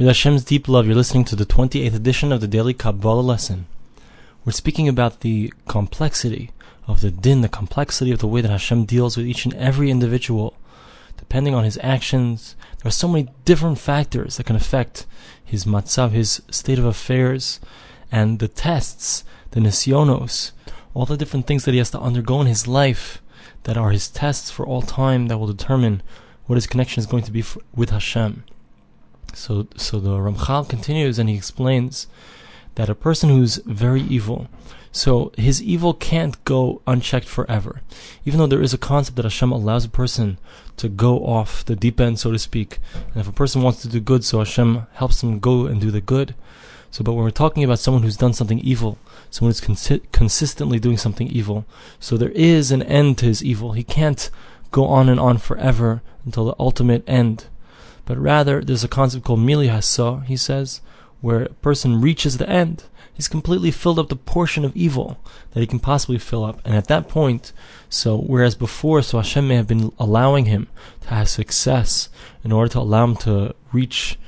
With Hashem's deep love, you're listening to the 28th edition of the Daily Kabbalah Lesson. We're speaking about the complexity of the din, the complexity of the way that Hashem deals with each and every individual. Depending on his actions, there are so many different factors that can affect his matzav, his state of affairs, and the tests, the nisyonos, all the different things that he has to undergo in his life that are his tests for all time that will determine what his connection is going to be for, with Hashem. So, so the Ramchal continues and he explains that a person who's very evil, so his evil can't go unchecked forever. Even though there is a concept that Hashem allows a person to go off the deep end, so to speak, and if a person wants to do good, so Hashem helps him go and do the good. So, but when we're talking about someone who's done something evil, someone who's consi- consistently doing something evil, so there is an end to his evil. He can't go on and on forever until the ultimate end. But rather, there's a concept called mili hasa, he says, where a person reaches the end. He's completely filled up the portion of evil that he can possibly fill up. And at that point, so whereas before, so Hashem may have been allowing him to have success in order to allow him to reach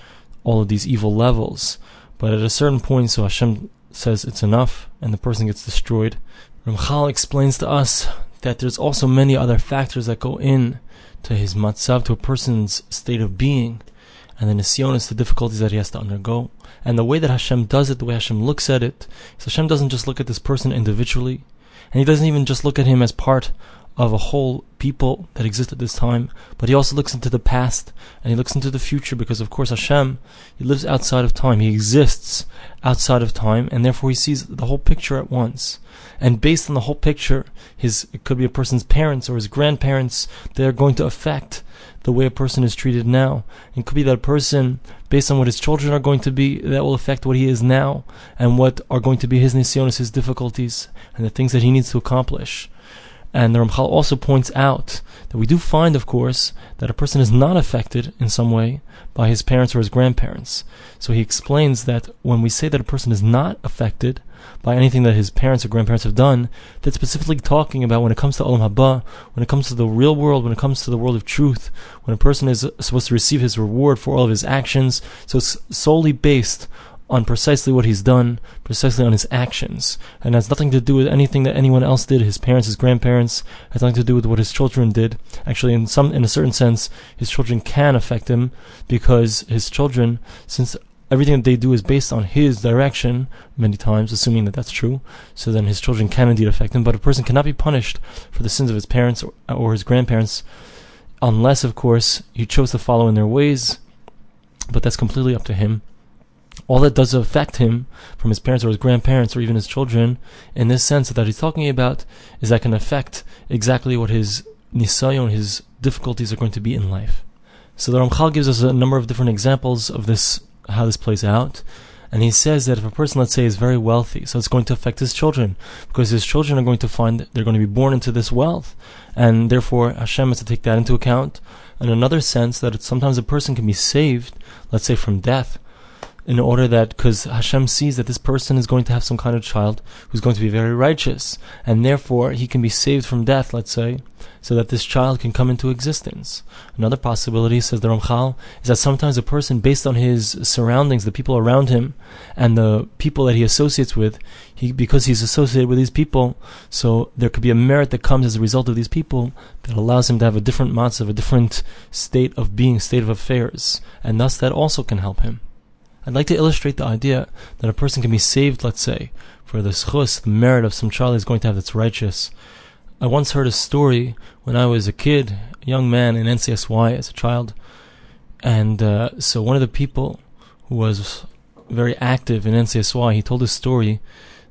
all of these evil levels. But at a certain point, so Hashem says it's enough and the person gets destroyed. Ramchal explains to us that there's also many other factors that go in to his matzav, to a person's state of being, and the nisyonis, the difficulties that he has to undergo. And the way that Hashem does it, the way Hashem looks at it, so Hashem doesn't just look at this person individually, and He doesn't even just look at him as part of a whole people that exist at this time, but he also looks into the past and he looks into the future because, of course, Hashem, he lives outside of time. He exists outside of time, and therefore he sees the whole picture at once. And based on the whole picture, his it could be a person's parents or his grandparents, they're going to affect the way a person is treated now. It could be that a person, based on what his children are going to be, that will affect what he is now and what are going to be his nisyonis, his difficulties, and the things that he needs to accomplish. And the Ramchal also points out that we do find, of course, that a person is not affected in some way by his parents or his grandparents. So he explains that when we say that a person is not affected by anything that his parents or grandparents have done, that's specifically talking about when it comes to Olam Haba, when it comes to the real world, when it comes to the world of truth, when a person is supposed to receive his reward for all of his actions. So it's solely based on precisely what he's done, precisely on his actions, and has nothing to do with anything that anyone else did. His parents, his grandparents, has nothing to do with what his children did. Actually, in some, in a certain sense, his children can affect him because his children, since everything that they do is based on his direction, many times, assuming that that's true. So then his children can indeed affect him, but a person cannot be punished for the sins of his parents or, or his grandparents, unless, of course, he chose to follow in their ways. But that's completely up to him all that does affect him from his parents or his grandparents or even his children in this sense that he's talking about is that can affect exactly what his nisayon, his difficulties are going to be in life. So the Ramchal gives us a number of different examples of this, how this plays out. And he says that if a person, let's say, is very wealthy, so it's going to affect his children, because his children are going to find they're going to be born into this wealth, and therefore Hashem has to take that into account. In another sense, that sometimes a person can be saved, let's say, from death, in order that because Hashem sees that this person is going to have some kind of child who's going to be very righteous, and therefore he can be saved from death, let's say, so that this child can come into existence. Another possibility, says the Ramchal, is that sometimes a person, based on his surroundings, the people around him, and the people that he associates with, he because he's associated with these people, so there could be a merit that comes as a result of these people that allows him to have a different matzav, a different state of being, state of affairs, and thus that also can help him. I'd like to illustrate the idea that a person can be saved, let's say, for the schus, the merit of some child he's going to have that's righteous. I once heard a story when I was a kid, a young man in NCSY as a child, and uh, so one of the people who was very active in NCSY, he told a story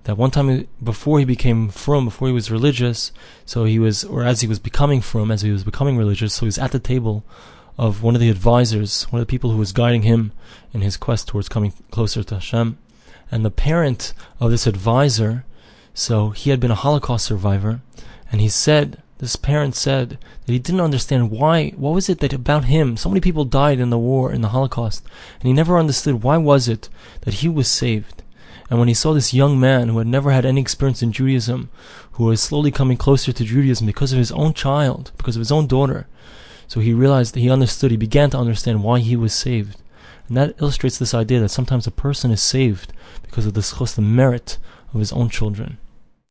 that one time before he became frum, before he was religious, so he was, or as he was becoming frum, as he was becoming religious, so he was at the table of one of the advisors, one of the people who was guiding him in his quest towards coming closer to Hashem. And the parent of this advisor, so he had been a Holocaust survivor, and he said, this parent said that he didn't understand why, what was it that about him, so many people died in the war, in the Holocaust, and he never understood why was it that he was saved. And when he saw this young man who had never had any experience in Judaism, who was slowly coming closer to Judaism because of his own child, because of his own daughter, so he realized, he understood, he began to understand why he was saved. And that illustrates this idea that sometimes a person is saved because of the the merit of his own children.